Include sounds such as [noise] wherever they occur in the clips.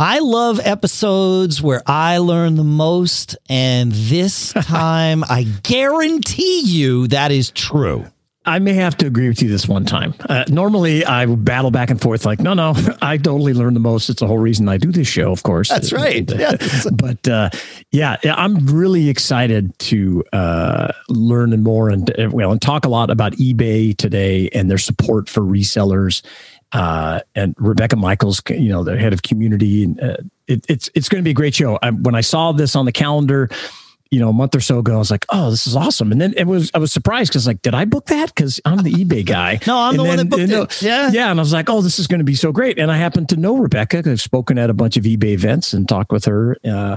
I love episodes where I learn the most, and this [laughs] time I guarantee you that is true. I may have to agree with you this one time. Uh, normally, I battle back and forth like, no, no, [laughs] I totally learn the most. It's the whole reason I do this show, of course. That's right. [laughs] Yes. but uh, yeah, I'm really excited to uh, learn and more and well and talk a lot about eBay today and their support for resellers. Uh, and Rebecca Michals, you know, the head of community, and uh, it, it's it's going to be a great show. I, when I saw this on the calendar you know, a month or so ago, I was like, "Oh, this is awesome!" And then it was I was surprised because like, did I book that? Because I'm the eBay guy. [laughs] no, I'm and the then, one that booked it. Yeah, yeah. And I was like, "Oh, this is going to be so great!" And I happen to know Rebecca. I've spoken at a bunch of eBay events and talked with her. Uh,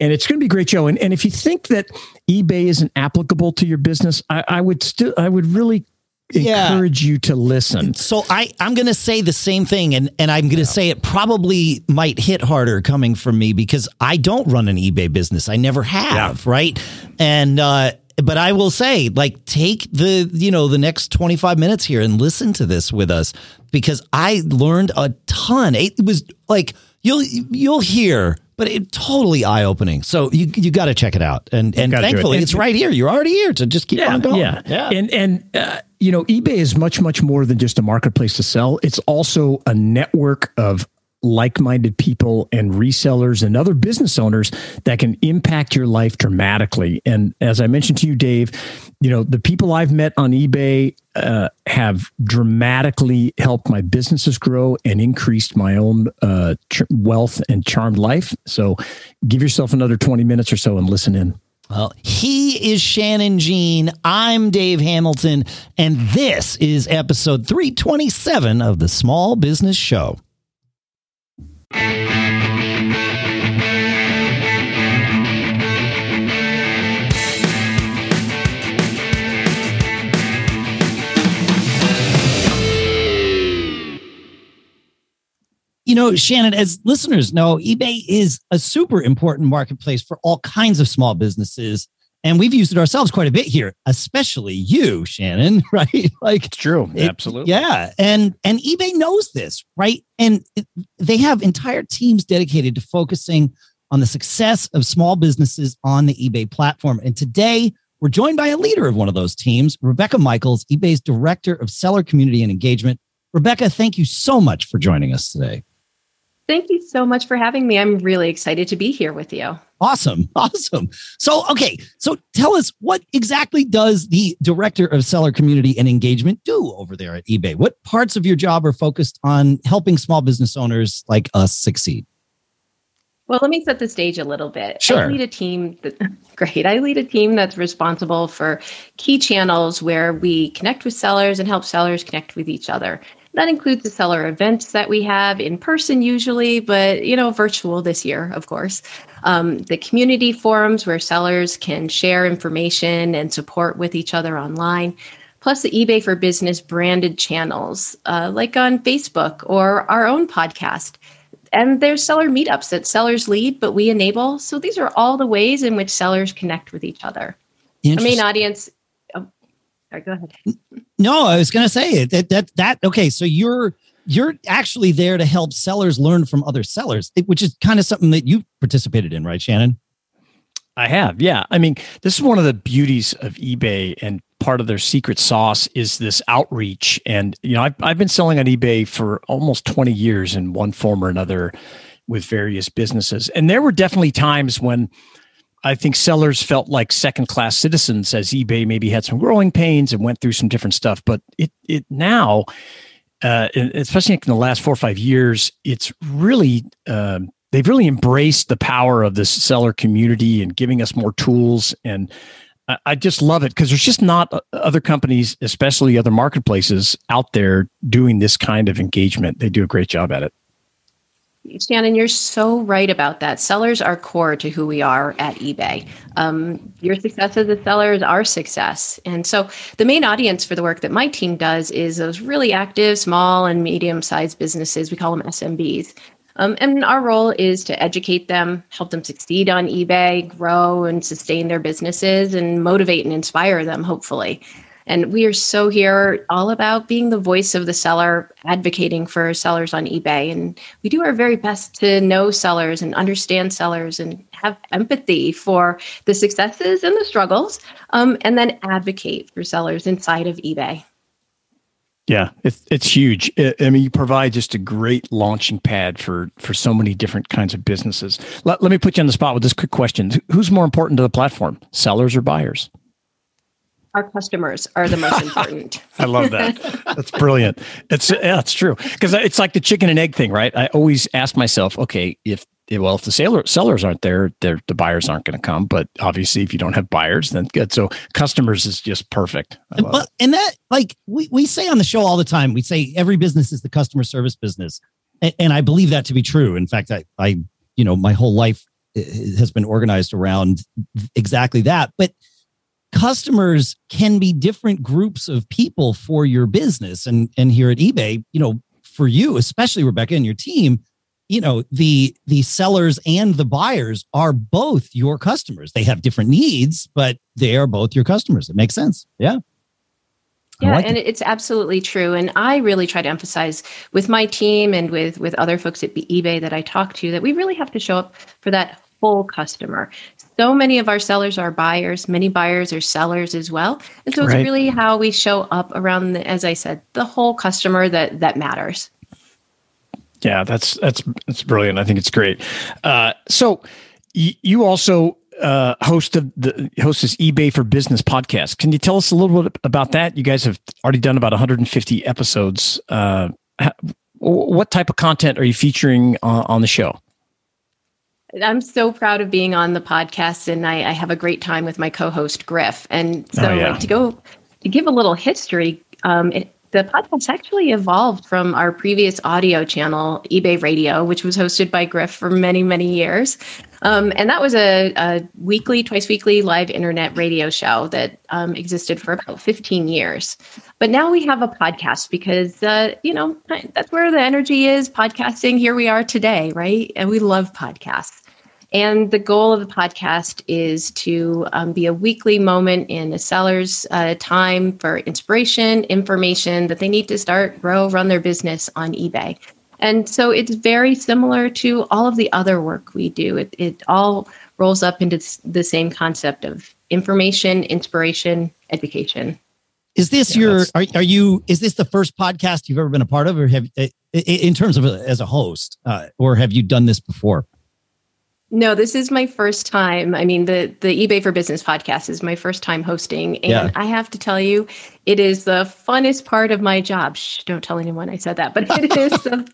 and it's going to be a great show. And, and if you think that eBay isn't applicable to your business, I, I would still, I would really Yeah. encourage you to listen. So I I'm going to say the same thing and and I'm going to say it probably might hit harder coming from me because I don't run an eBay business. I never have, right? And uh but I will say like take the you know the next 25 minutes here and listen to this with us because I learned a ton. It was like you'll you'll hear but it totally eye opening. So you you got to check it out. And and gotta it. thankfully And- it's right here. You're already here to just keep on going. Yeah, yeah. And and uh, you know, eBay is much much more than just a marketplace to sell. It's also a network of like-minded people and resellers and other business owners that can impact your life dramatically. And as I mentioned to you, Dave, you know, the people I've met on eBay uh, have dramatically helped my businesses grow and increased my own uh, wealth and charmed life. So, give yourself another twenty minutes or so and listen in. Well, he is Shannon Jean. I'm Dave Hamilton, and this is episode 327 of the Small Business Show. You know, Shannon, as listeners know, eBay is a super important marketplace for all kinds of small businesses. And we've used it ourselves quite a bit here, especially you, Shannon, [laughs] right? Like It's true. it- Absolutely. Yeah, and and eBay knows this, right? And it, they have entire teams dedicated to focusing on the success of small businesses on the eBay platform. And today, we're joined by a leader of one of those teams, Rebecca Michals, eBay's director of seller community and engagement. Rebecca, thank you so much for joining us today. Thank you so much for having me. I'm really excited to be here with you. Awesome. [laughs] Awesome. So, okay. So tell us what exactly does the director of seller community and engagement do over there at eBay? What parts of your job are focused on helping small business owners like us succeed? Well, let me set the stage a little bit. Sure. I lead a team that [laughs] great. I lead a team that's responsible for key channels where we connect with sellers and help sellers connect with each other. That includes the seller events that we have in person usually, but you know, virtual this year, of course. Um, the community forums where sellers can share information and support with each other online. Plus, the eBay for Business branded channels, uh, like on Facebook or our own podcast and there's seller meetups that sellers lead, but we enable. So these are all the ways in which sellers connect with each other. Our main audience. Sorry, go ahead. No, I was going to say it. That, that that okay. So you're you're actually there to help sellers learn from other sellers, which is kind of something that you participated in, right, Shannon? I have. Yeah. I mean, this is one of the beauties of eBay and part of their secret sauce is this outreach. And, you know, I've, I've been selling on eBay for almost 20 years in one form or another with various businesses. And there were definitely times when I think sellers felt like second class citizens as eBay maybe had some growing pains and went through some different stuff. But it, it now, uh, especially in the last four or five years, it's really um, they've really embraced the power of this seller community and giving us more tools. And I, I just love it because there's just not uh, other companies, especially other marketplaces out there doing this kind of engagement. They do a great job at it. Shannon, you're so right about that. Sellers are core to who we are at eBay. Um, your success as a seller is our success. And so the main audience for the work that my team does is those really active small and medium sized businesses. We call them SMBs. Um, and our role is to educate them, help them succeed on eBay, grow and sustain their businesses, and motivate and inspire them, hopefully. And we are so here all about being the voice of the seller, advocating for sellers on eBay. And we do our very best to know sellers and understand sellers and have empathy for the successes and the struggles, um, and then advocate for sellers inside of eBay. Yeah, it's it's huge. I mean, you provide just a great launching pad for for so many different kinds of businesses. Let, let me put you on the spot with this quick question: Who's more important to the platform, sellers or buyers? Our customers are the most [laughs] important. I love that. That's brilliant. It's yeah, it's true because it's like the chicken and egg thing, right? I always ask myself, okay, if well, if the seller, sellers aren't there, the buyers aren't going to come. But obviously, if you don't have buyers, then good. So customers is just perfect. But, and that, like we, we say on the show all the time, we say every business is the customer service business. And, and I believe that to be true. In fact, I, I, you know, my whole life eh, has been organized around exactly that. But customers can be different groups of people for your business. And, and here at eBay, you know, for you, especially Rebecca and your team, you know the the sellers and the buyers are both your customers. They have different needs but they are both your customers. It makes sense. Yeah. Yeah like and it. it's absolutely true. And i really try to emphasize with my team and with with other folks at ebay that i talk to that we really have to show up for that whole customer so many of our sellers are buyers many buyers are sellers as well and so it's right. really how we show up around the, as i said the whole customer that that matters yeah, that's that's that's brilliant. I think it's great. Uh, so y- you also uh, host of the host this eBay for Business podcast. Can you tell us a little bit about that? You guys have already done about 150 episodes. Uh, what type of content are you featuring on, on, the show? I'm so proud of being on the podcast, and I, I have a great time with my co-host Griff. And so, oh, yeah. like to go to give a little history. Um, it, the podcast actually evolved from our previous audio channel, eBay Radio, which was hosted by Griff for many, many years. Um, and that was a, a, weekly, twice weekly live internet radio show that um, existed for about 15 years. But now we have a podcast because, uh, you know, that's where the energy is podcasting. Here we are today, right? And we love podcasts. And the goal of the podcast is to um, be a weekly moment in a seller's uh, time for inspiration, information that they need to start, grow, run their business on eBay. And so it's very similar to all of the other work we do. It, it all rolls up into the same concept of information, inspiration, education. Is this yeah, your are, are you is this the first podcast you've ever been a part of or have in terms of as a host uh, or have you done this before? No, this is my first time. I mean, the the eBay for Business podcast is my first time hosting, and yeah. I have to tell you, it is the funnest part of my job. Shh, don't tell anyone I said that, but it [laughs] is the,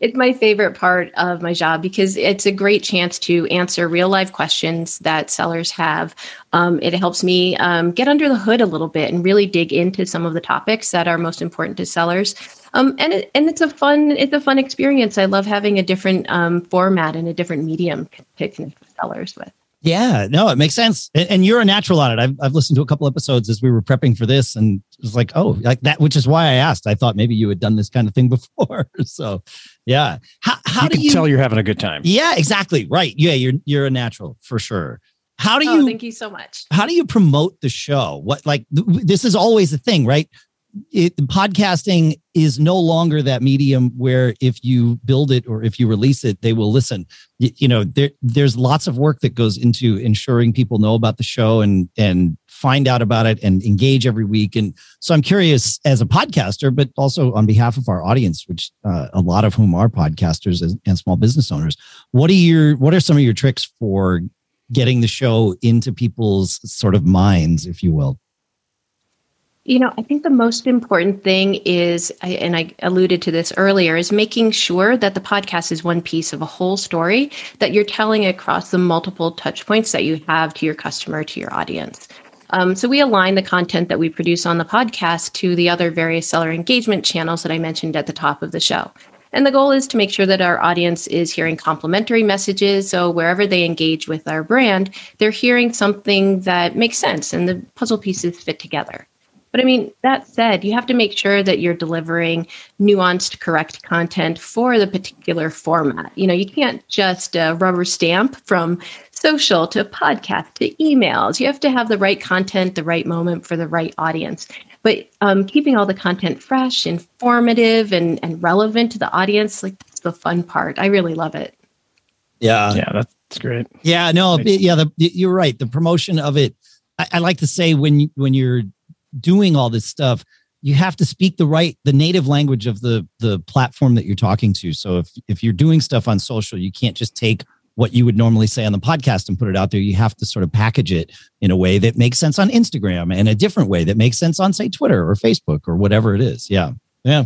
it's my favorite part of my job because it's a great chance to answer real life questions that sellers have. Um, it helps me um, get under the hood a little bit and really dig into some of the topics that are most important to sellers. Um, and it, and it's a fun it's a fun experience. I love having a different um, format and a different medium to connect with sellers with. Yeah, no, it makes sense. And you're a natural on it. I've, I've listened to a couple episodes as we were prepping for this, and it was like, oh, like that, which is why I asked. I thought maybe you had done this kind of thing before. [laughs] so, yeah. How, how you do you tell you're having a good time? Yeah, exactly. Right. Yeah, you're you're a natural for sure. How do oh, you? thank you so much. How do you promote the show? What like th- this is always a thing, right? it, podcasting is no longer that medium where if you build it or if you release it, they will listen. You, you know, there, there's lots of work that goes into ensuring people know about the show and and find out about it and engage every week. And so I'm curious as a podcaster, but also on behalf of our audience, which uh, a lot of whom are podcasters and small business owners, what are your what are some of your tricks for getting the show into people's sort of minds, if you will? You know, I think the most important thing is, and I alluded to this earlier, is making sure that the podcast is one piece of a whole story that you're telling across the multiple touch points that you have to your customer, to your audience. Um, so we align the content that we produce on the podcast to the other various seller engagement channels that I mentioned at the top of the show. And the goal is to make sure that our audience is hearing complimentary messages. So wherever they engage with our brand, they're hearing something that makes sense and the puzzle pieces fit together. But I mean, that said, you have to make sure that you're delivering nuanced, correct content for the particular format. You know, you can't just uh, rubber stamp from social to podcast to emails. You have to have the right content, the right moment for the right audience. But um, keeping all the content fresh, informative, and, and relevant to the audience, like that's the fun part. I really love it. Yeah. Yeah, that's great. Yeah, no, yeah, the, you're right. The promotion of it, I, I like to say when when you're doing all this stuff, you have to speak the right the native language of the the platform that you're talking to. So if if you're doing stuff on social you can't just take what you would normally say on the podcast and put it out there. You have to sort of package it in a way that makes sense on instagram and a different way that makes sense on say twitter or facebook or whatever it is. Yeah. Yeah.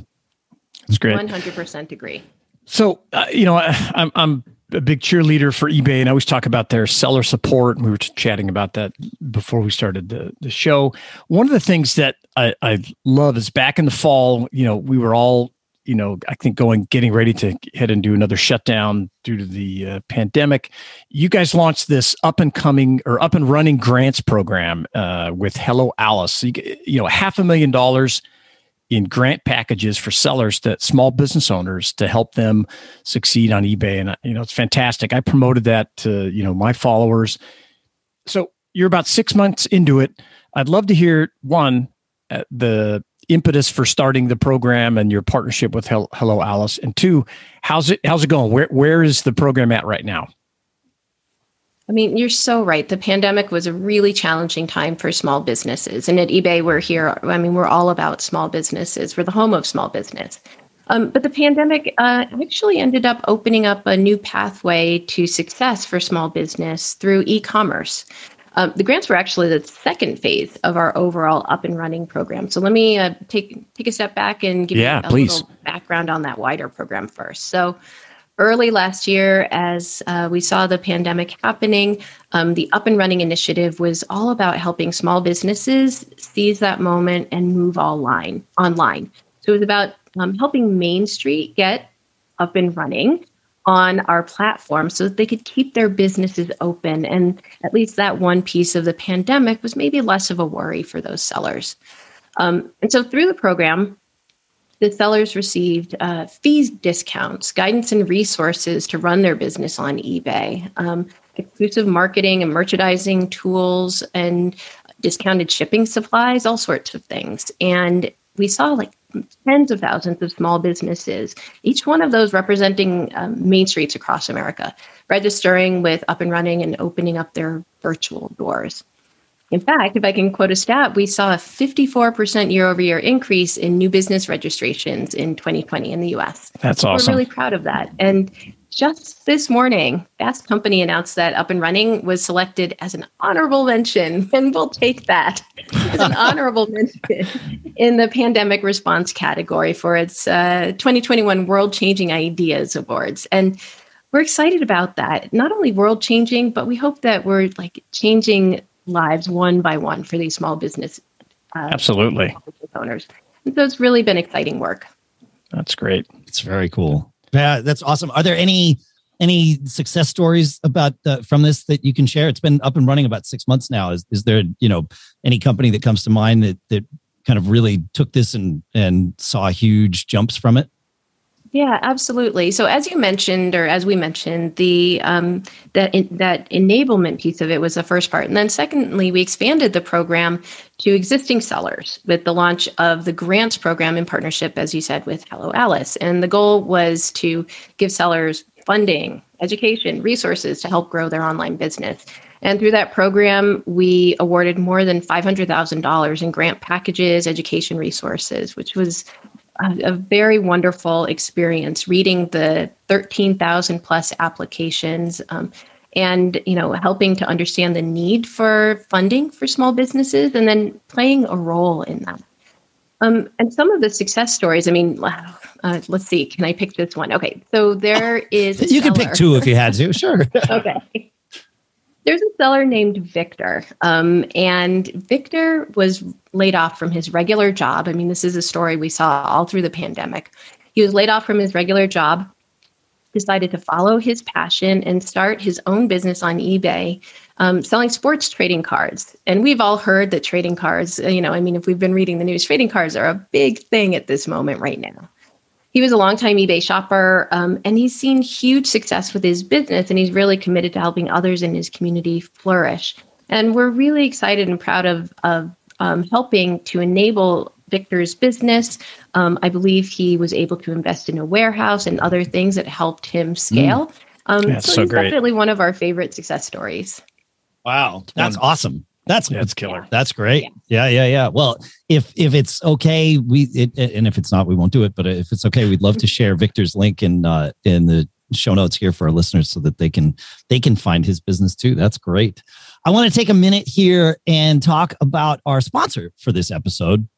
It's great. 100% agree. So uh, you know I, i'm i'm a big cheerleader for eBay, and I always talk about their seller support. We were chatting about that before we started the, the show. One of the things that I, I love is back in the fall, you know, we were all, you know, I think going, getting ready to head and do another shutdown due to the uh, pandemic. You guys launched this up and coming or up and running grants program uh, with Hello Alice. So you, you know, half a million dollars in grant packages for sellers that small business owners to help them succeed on eBay. And you know, it's fantastic. I promoted that to you know my followers. So you're about six months into it. I'd love to hear one uh, the impetus for starting the program and your partnership with Hello Alice, and two, how's it how's it going? Where where is the program at right now? I mean, you're so right. The pandemic was a really challenging time for small businesses. And at eBay, we're here. I mean, we're all about small businesses. We're the home of small business. Um, but the pandemic uh, actually ended up opening up a new pathway to success for small business through e commerce. Um, the grants were actually the second phase of our overall up and running program. So let me uh, take take a step back and give yeah, you a please. little background on that wider program first. So early last year, as uh, we saw the pandemic happening, um, the Up and Running initiative was all about helping small businesses seize that moment and move online. online. So it was about um, helping Main Street get up and running on our platform so that they could keep their businesses open. And at least that one piece of the pandemic was maybe less of a worry for those sellers. Um, and so through the program, the sellers received uh, fees discounts, guidance, and resources to run their business on eBay, um, exclusive marketing and merchandising tools, and discounted shipping supplies, all sorts of things. And we saw like tens of thousands of small businesses, each one of those representing um, main streets across America, registering with up and running and opening up their virtual doors. In fact, if I can quote a stat, we saw a 54% year over year increase in new business registrations in 2020 in the US. That's awesome. We're really proud of that. And just this morning, Fast Company announced that Up and Running was selected as an honorable mention, [laughs] and we'll take that as an honorable mention in the pandemic response category for its uh, 2021 World Changing Ideas Awards. And we're excited about that. Not only world changing, but we hope that we're like changing lives one by one for these small business uh, absolutely owners. And so it's really been exciting work. That's great. It's very cool. Yeah, that's awesome. Are there any any success stories about uh, from this that you can share? It's been up and running about six months now. Is is there you know any company that comes to mind that that kind of really took this and and saw huge jumps from it? Yeah, absolutely. So as you mentioned, or as we mentioned, the um, that in, that enablement piece of it was the first part, and then secondly, we expanded the program to existing sellers with the launch of the grants program in partnership, as you said, with Hello Alice, and the goal was to give sellers funding, education, resources to help grow their online business. And through that program, we awarded more than $500,000 in grant packages, education resources, which was a, a very wonderful experience reading the 13,000 plus applications um, and you know helping to understand the need for funding for small businesses and then playing a role in that. Um, and some of the success stories i mean uh, let's see can i pick this one? Okay so there is you can pick two if you had to sure. [laughs] Okay there's a seller named Victor, um, and Victor was laid off from his regular job. I mean, this is a story we saw all through the pandemic. He was laid off from his regular job decided to follow his passion and start his own business on eBay um, selling sports trading cards. And we've all heard that trading cards, you know, I mean, if we've been reading the news, trading cards are a big thing at this moment right now. He was a longtime eBay shopper um, and he's seen huge success with his business and he's really committed to helping others in his community flourish. And we're really excited and proud of, of um, helping to enable Victor's business. Um, I believe he was able to invest in a warehouse and other things that helped him scale. Mm. Um, yeah, so, so he's great. definitely one of our favorite success stories. Wow, that's awesome. That's that's killer. That's great. Yeah. yeah, yeah, yeah. Well, if if it's okay, we it, and if it's not, we won't do it. But if it's okay, we'd love to share Victor's link in uh, in the show notes here for our listeners so that they can they can find his business too. That's great. I want to take a minute here and talk about our sponsor for this episode.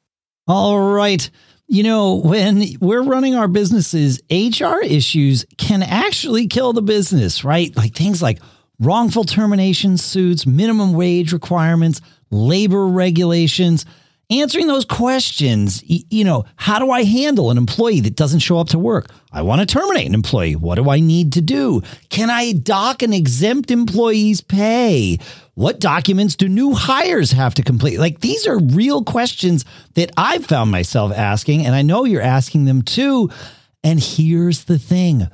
All right. You know, when we're running our businesses, HR issues can actually kill the business, right? Like things like wrongful termination suits, minimum wage requirements, labor regulations. Answering those questions, you know, how do I handle an employee that doesn't show up to work? I want to terminate an employee. What do I need to do? Can I dock an exempt employee's pay? What documents do new hires have to complete? Like these are real questions that I've found myself asking, and I know you're asking them too. And here's the thing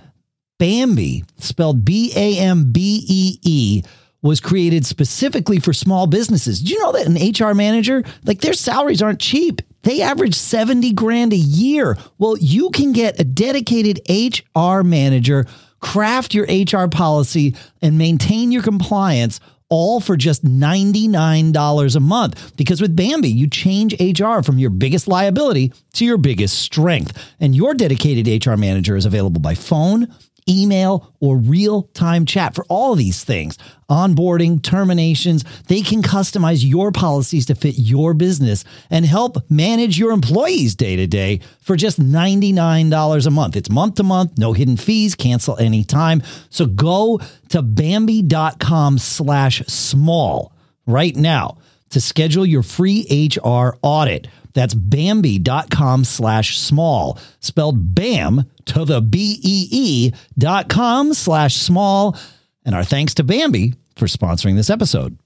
Bambee, spelled B A M B E E, was created specifically for small businesses. Do you know that an HR manager, like their salaries aren't cheap? They average 70 grand a year. Well, you can get a dedicated HR manager, craft your HR policy, and maintain your compliance all for just $99 a month. Because with Bambee, you change HR from your biggest liability to your biggest strength. And your dedicated HR manager is available by phone email, or real time chat for all these things. Onboarding, terminations, they can customize your policies to fit your business and help manage your employees day to day for just $99 a month. It's month to month, no hidden fees, cancel anytime. So go to Bambee.com slash small right now to schedule your free HR audit. That's Bambee.com slash small, spelled BAM to the B E E dot com slash small. And our thanks to Bambee for sponsoring this episode.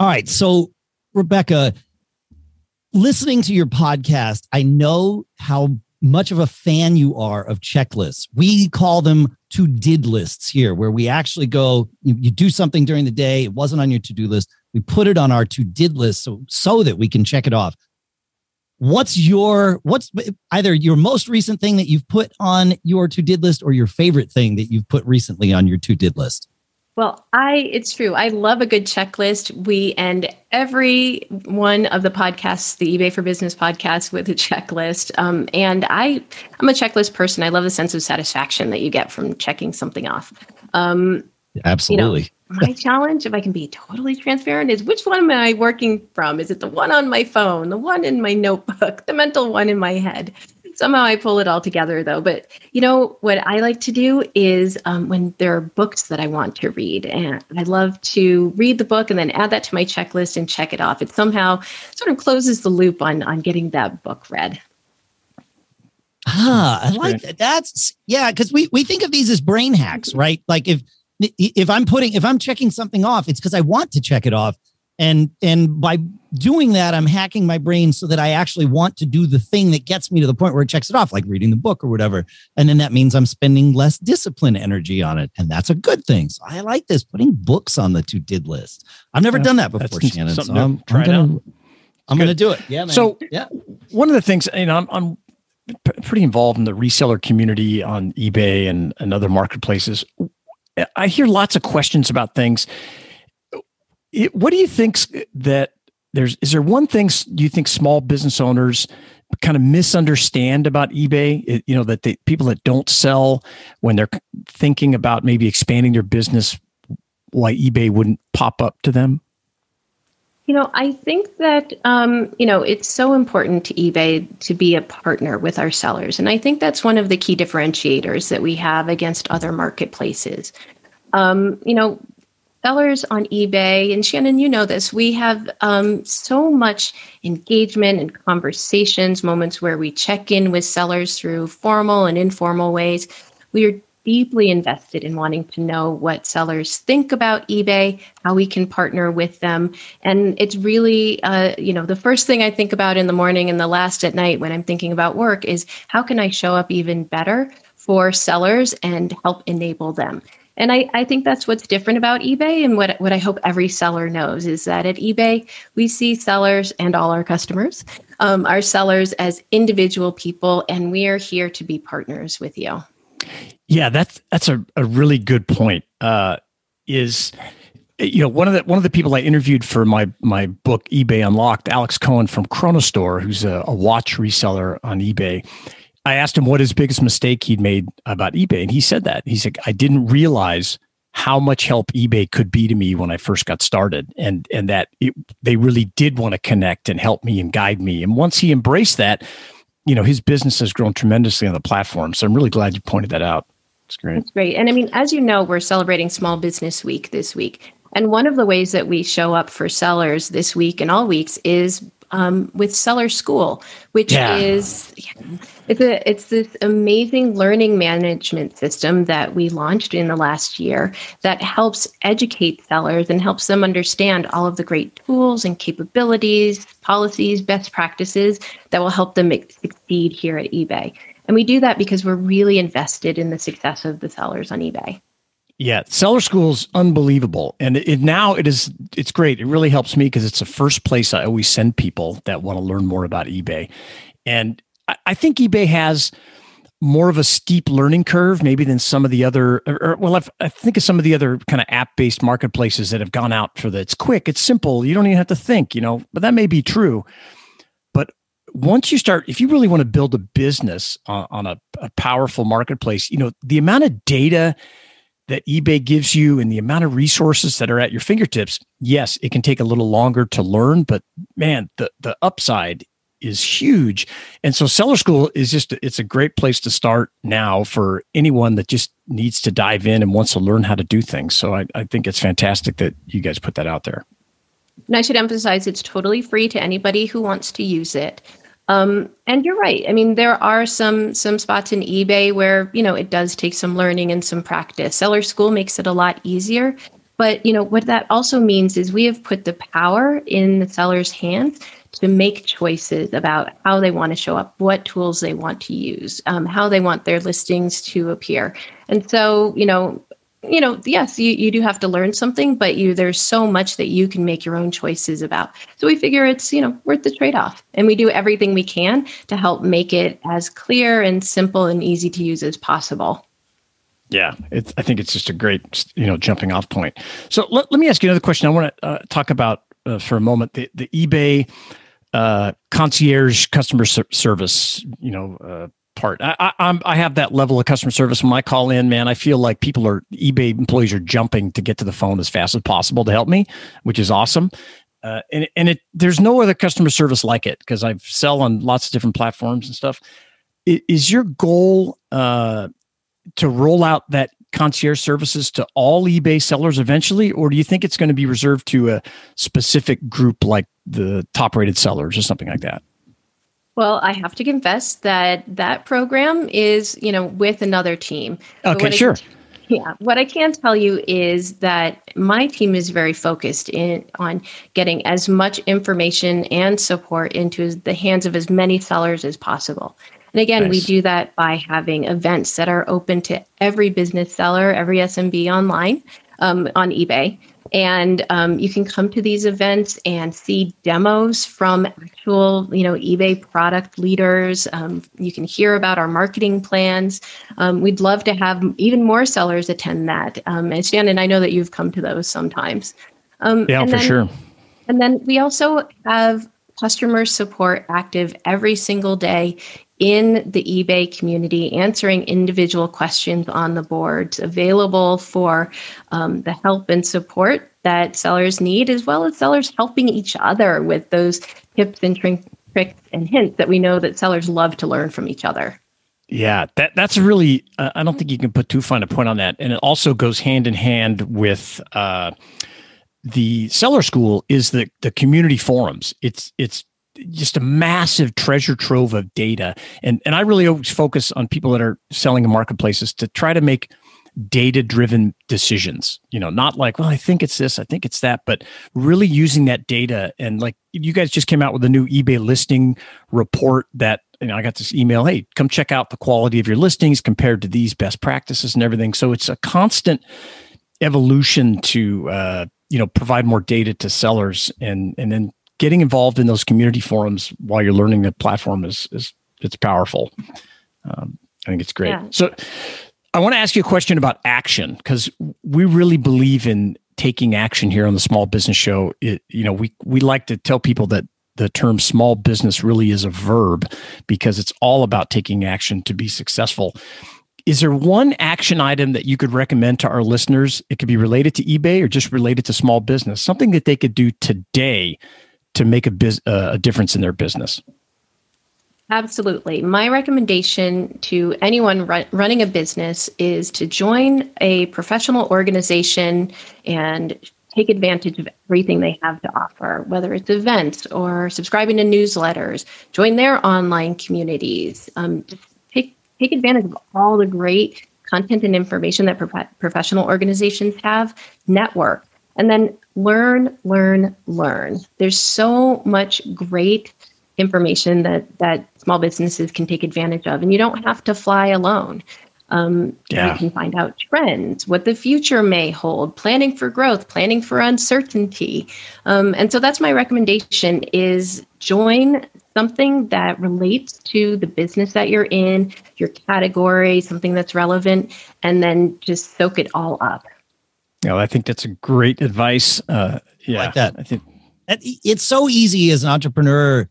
All right. So, Rebecca, listening to your podcast, I know how much of a fan you are of checklists. We call them to did lists here, where we actually go, you, you do something during the day, it wasn't on your to do list. We put it on our to did list so, so that we can check it off. What's your what's either your most recent thing that you've put on your to did list or your favorite thing that you've put recently on your to did list? Well i it's true. I love a good checklist. We end every one of the podcasts the ebay for business podcast with a checklist. Um, and i i'm a checklist person. I love the sense of satisfaction that you get from checking something off. Um, absolutely. you know, my challenge, if I can be totally transparent, is which one am I working from? Is it the one on my phone, the one in my notebook, the mental one in my head? Somehow I pull it all together though. But you know what I like to do is um, when there are books that I want to read, and I love to read the book and then add that to my checklist and check it off. It somehow sort of closes the loop on on getting that book read. Ah, I like that. That's yeah, because we we think of these as brain hacks, right? Like if if I'm putting if I'm checking something off, it's because I want to check it off. And and by doing that, I'm hacking my brain so that I actually want to do the thing that gets me to the point where it checks it off, like reading the book or whatever. And then that means I'm spending less discipline energy on it. And that's a good thing. So I like this, putting books on the to did list. I've never yeah, done that before, Shannon. So I'm, try I'm gonna, I'm gonna do it. Yeah. Man. So yeah. One of the things, you know, I'm, I'm pretty involved in the reseller community on eBay and, and other marketplaces. I hear lots of questions about things. what do you think that there's is there one thing you think small business owners kind of misunderstand about eBay? It, you know that the people that don't sell when they're thinking about maybe expanding their business, why eBay wouldn't pop up to them. You know, I think that um, you know it's so important to eBay to be a partner with our sellers, and I think that's one of the key differentiators that we have against other marketplaces. Um, you know, sellers on eBay, and Shannon, you know this, we have um, so much engagement and conversations, moments where we check in with sellers through formal and informal ways. We are deeply invested in wanting to know what sellers think about eBay, how we can partner with them. And it's really, uh, you know, the first thing I think about in the morning and the last at night when I'm thinking about work is how can I show up even better for sellers and help enable them. And I, I think that's what's different about eBay. And what, what I hope every seller knows is that at eBay, we see sellers and all our customers, um, our sellers as individual people, and we are here to be partners with you. Yeah, that's that's a, a really good point. Uh, is you know one of the one of the people I interviewed for my my book eBay Unlocked, Alex Cohen from Chronostore, who's a, a watch reseller on eBay. I asked him what his biggest mistake he'd made about eBay, and he said that he's like, I didn't realize how much help eBay could be to me when I first got started, and and that it, they really did want to connect and help me and guide me. And once he embraced that, you know, his business has grown tremendously on the platform. So I'm really glad you pointed that out. It's great. It's great. And I mean, as you know, we're celebrating Small Business Week this week. And one of the ways that we show up for sellers this week and all weeks is um, with Seller School, which yeah. is it's a it's this amazing learning management system that we launched in the last year that helps educate sellers and helps them understand all of the great tools and capabilities, policies, best practices that will help them succeed here at eBay. And we do that because we're really invested in the success of the sellers on eBay. Yeah, Seller School's unbelievable, and it, now it is. It's great. It really helps me because it's the first place I always send people that want to learn more about eBay, and I, I think eBay has more of a steep learning curve maybe than some of the other or, or well I've, i think of some of the other kind of app-based marketplaces that have gone out for the it's quick it's simple you don't even have to think you know but that may be true once you start if you really want to build a business on, on a, a powerful marketplace you know the amount of data that eBay gives you and the amount of resources that are at your fingertips, yes, it can take a little longer to learn, but man, the the upside is huge. And so Seller School is just it's a great place to start now for anyone that just needs to dive in and wants to learn how to do things. So I, I think it's fantastic that you guys put that out there. And I should emphasize it's totally free to anybody who wants to use it. Um, and you're right. I mean, there are some some spots in eBay where you know it does take some learning and some practice. Seller School makes it a lot easier. But you know what that also means is we have put the power in the seller's hands to make choices about how they want to show up, what tools they want to use, um, how they want their listings to appear. And so, you know, you know, yes, you, you do have to learn something, but you there's so much that you can make your own choices about. So we figure it's, you know, worth the trade-off. And we do everything we can to help make it as clear and simple and easy to use as possible. Yeah, it's, I think it's just a great, you know, jumping off point. So let, let me ask you another question. I want to uh, talk about uh, for a moment the, the eBay uh, concierge customer service, you know, I, I, I have that level of customer service when I call in, man. I feel like people are eBay employees are jumping to get to the phone as fast as possible to help me, which is awesome. Uh, and and it there's no other customer service like it because I've sell on lots of different platforms and stuff. Is your goal uh, to roll out that concierge services to all eBay sellers eventually, or do you think it's going to be reserved to a specific group like the top rated sellers or something like that? Well, I have to confess that that program is, you know, with another team. Okay, sure. Can, yeah, what I can tell you is that my team is very focused in on getting as much information and support into the hands of as many sellers as possible. And again, nice. we do that by having events that are open to every business seller, every SMB online um, on eBay. And um, you can come to these events and see demos from actual, you know, eBay product leaders. Um, you can hear about our marketing plans. Um, we'd love to have even more sellers attend that. Um, and Shannon, I know that you've come to those sometimes. Um, yeah, for then, sure. And then we also have customer support active every single day in the eBay community, answering individual questions on the boards, available for um, the help and support that sellers need, as well as sellers helping each other with those tips and tricks and hints that we know that sellers love to learn from each other. Yeah, that that's really. Uh, I don't think you can put too fine a point on that, and it also goes hand in hand with. Uh, the seller school is the the community forums. It's it's just a massive treasure trove of data. And and I really always focus on people that are selling in marketplaces to try to make data driven decisions. You know not like well i think it's this i think it's that but really using that data. And like you guys just came out with a new ebay listing report that you know i got this email hey come check out the quality of your listings compared to these best practices and everything. So it's a constant evolution to uh, you know provide more data to sellers and and then getting involved in those community forums while you're learning the platform is is it's powerful um, i think it's great yeah. so I want to ask you a question about action because we really believe in taking action here on the Small Business Show. It, you know, we we like to tell people that the term small business really is a verb because it's all about taking action to be successful. Is there one action item that you could recommend to our listeners? It could be related to eBay or just related to small business, something that they could do today to make a, biz, uh, a difference in their business. Absolutely. My recommendation to anyone run, running a business is to join a professional organization and take advantage of everything they have to offer, whether it's events or subscribing to newsletters, join their online communities. Um, take, take advantage of all the great content and information that pro- professional organizations have, network, and then learn, learn, learn. There's so much great information that that small businesses can take advantage of and you don't have to fly alone um, yeah. you can find out trends what the future may hold planning for growth planning for uncertainty um, and so that's my recommendation is join something that relates to the business that you're in your category something that's relevant and then just soak it all up yeah i think that's a great advice. Uh, yeah like that. I think it's so easy as an entrepreneur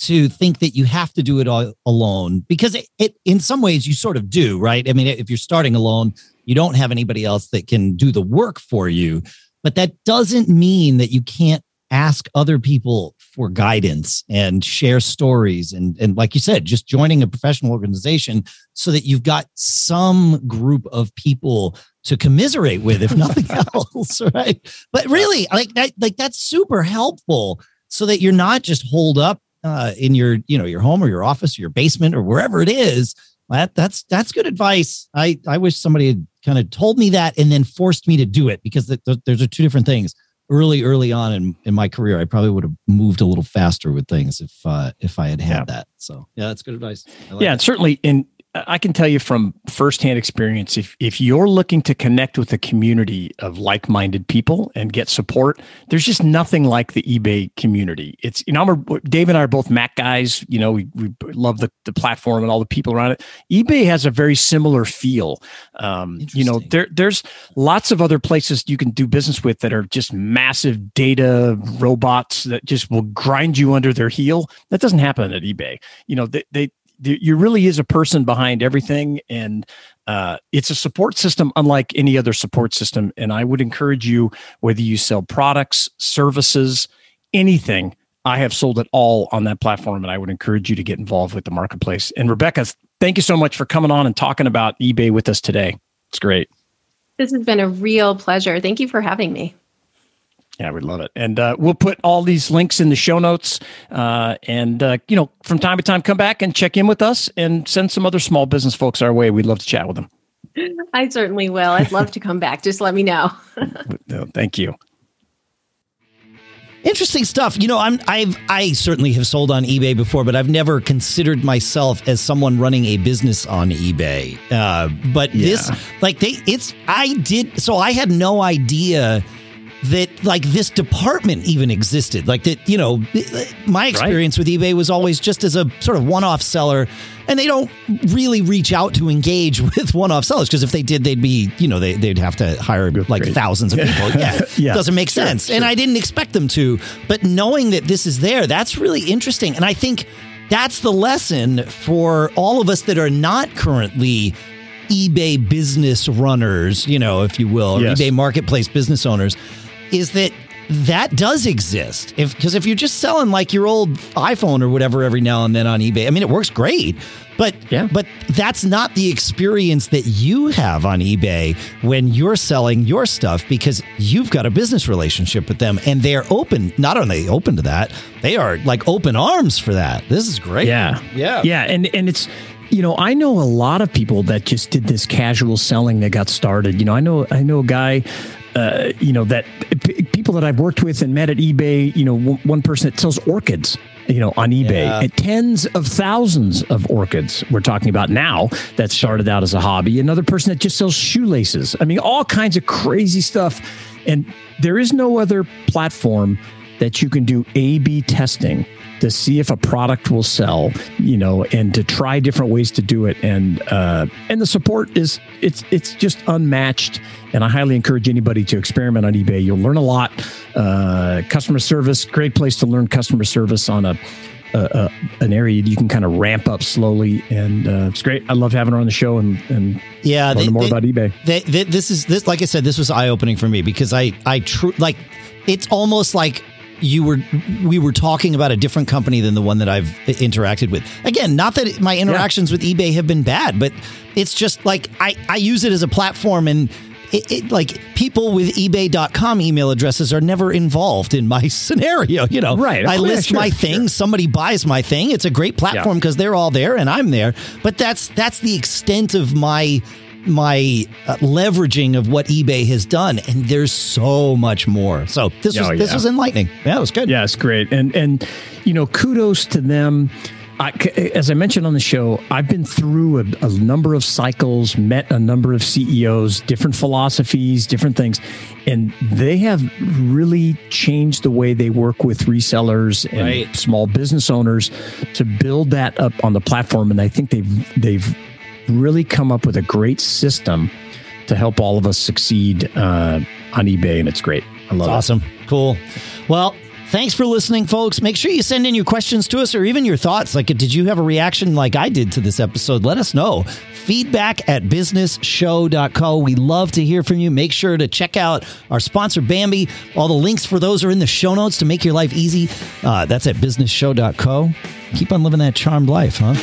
to think that you have to do it all alone because it, it, in some ways you sort of do right? I mean if you're starting alone you don't have anybody else that can do the work for you. But that doesn't mean that you can't ask other people for guidance and share stories and and like you said just joining a professional organization so that you've got some group of people to commiserate with if nothing [laughs] else right? But really like that like that's super helpful so that you're not just holed up uh, in your you know your home or your office or your basement or wherever it is. That that's that's good advice. I i wish somebody had kind of told me that and then forced me to do it because th- th- there's are two different things. Early early on in, in my career i probably would have moved a little faster with things if uh if i had had yeah. that. So yeah that's good advice. Like yeah and certainly in I can tell you from firsthand experience if if you're looking to connect with a community of like-minded people and get support, there's just nothing like the eBay community. It's you know, I'm a, Dave and I are both Mac guys. You know, we, we love the, the platform and all the people around it. eBay has a very similar feel. Um, you know, there there's lots of other places you can do business with that are just massive data robots that just will grind you under their heel. That doesn't happen at eBay. You know, they, they you really is a person behind everything and uh, it's a support system unlike any other support system and i would encourage you whether you sell products services anything i have sold it all on that platform and i would encourage you to get involved with the marketplace. And rebecca thank you so much for coming on and talking about ebay with us today. It's great. This has been a real pleasure. Thank you for having me yeah, we'd love it. And uh, we'll put all these links in the show notes. Uh, and, uh, you know, from time to time, come back and check in with us and send some other small business folks our way. We'd love to chat with them. I certainly will. I'd love to come back. Just let me know. [laughs] no, thank you. Interesting stuff. You know, I'm I've I certainly have sold on eBay before, but I've never considered myself as someone running a business on eBay. Uh, but yeah. this, like, they, it's I did. So I had no idea that like this department even existed. Like that, you know, my experience right. with eBay was always just as a sort of one-off seller, and they don't really reach out to engage [laughs] with one-off sellers because if they did, they'd be, you know, they they'd have to hire like Great. thousands of people. [laughs] Yeah, yeah. doesn't make sure, sense. Sure. And I didn't expect them to, but knowing that this is there, that's really interesting. And I think that's the lesson for all of us that are not currently eBay business runners, you know, if you will, or yes. eBay marketplace business owners is that that does exist. If because if you're just selling like your old iPhone or whatever every now and then on eBay, I mean it works great. But yeah. but that's not the experience that you have on eBay when you're selling your stuff because you've got a business relationship with them and they're open. Not only open to that, they are like open arms for that. This is great. Yeah. Yeah. Yeah. And and it's you know, I know a lot of people that just did this casual selling that got started. You know, I know I know a guy uh, you know that p- people that I've worked with and met at eBay. You know, w- one person that sells orchids. You know, on eBay, yeah. and tens of thousands of orchids we're talking about now that started out as a hobby. Another person that just sells shoelaces. I mean, all kinds of crazy stuff. And there is no other platform that you can do A/B testing to see if a product will sell, you know, and to try different ways to do it. And uh, and the support is it's it's just unmatched. And I highly encourage anybody to experiment on eBay. You'll learn a lot. Uh, customer service, great place to learn customer service on a uh, an area you can kind of ramp up slowly, and uh, it's great. I love having her on the show and and yeah, learn they, more they, about eBay. They, this is this like I said, this was eye opening for me because I I true like it's almost like you were we were talking about a different company than the one that I've interacted with. Again, not that my interactions yeah. with eBay have been bad, but it's just like I I use it as a platform and it, it, like people with ebay.com email addresses are never involved in my [laughs] scenario you know right i list sure, my sure. thing somebody buys my thing it's a great platform because yeah. they're all there and i'm there but that's that's the extent of my my uh, leveraging of what eBay has done, and there's so much more. So this was oh, yeah. this was enlightening. Yeah, it was good. Yeah, it's great, and and you know, kudos to them. I, as I mentioned on the show, I've been through a, a, number of cycles, met a number of CEOs, different philosophies, different things, and they have really changed the way they work with resellers and right. small business owners to build that up on the platform. And I think they've they've really come up with a great system to help all of us succeed uh, on eBay, and it's great. I love it's it. Awesome, cool. Well, thanks for listening, folks. Make sure you send in your questions to us or even your thoughts. Like, did you have a reaction like I did to this episode? Let us know. Feedback at businessshow.co. We love to hear from you. Make sure to check out our sponsor, Bambee. All the links for those are in the show notes to make your life easy. Uh, that's at businessshow.co. Keep on living that charmed life, huh?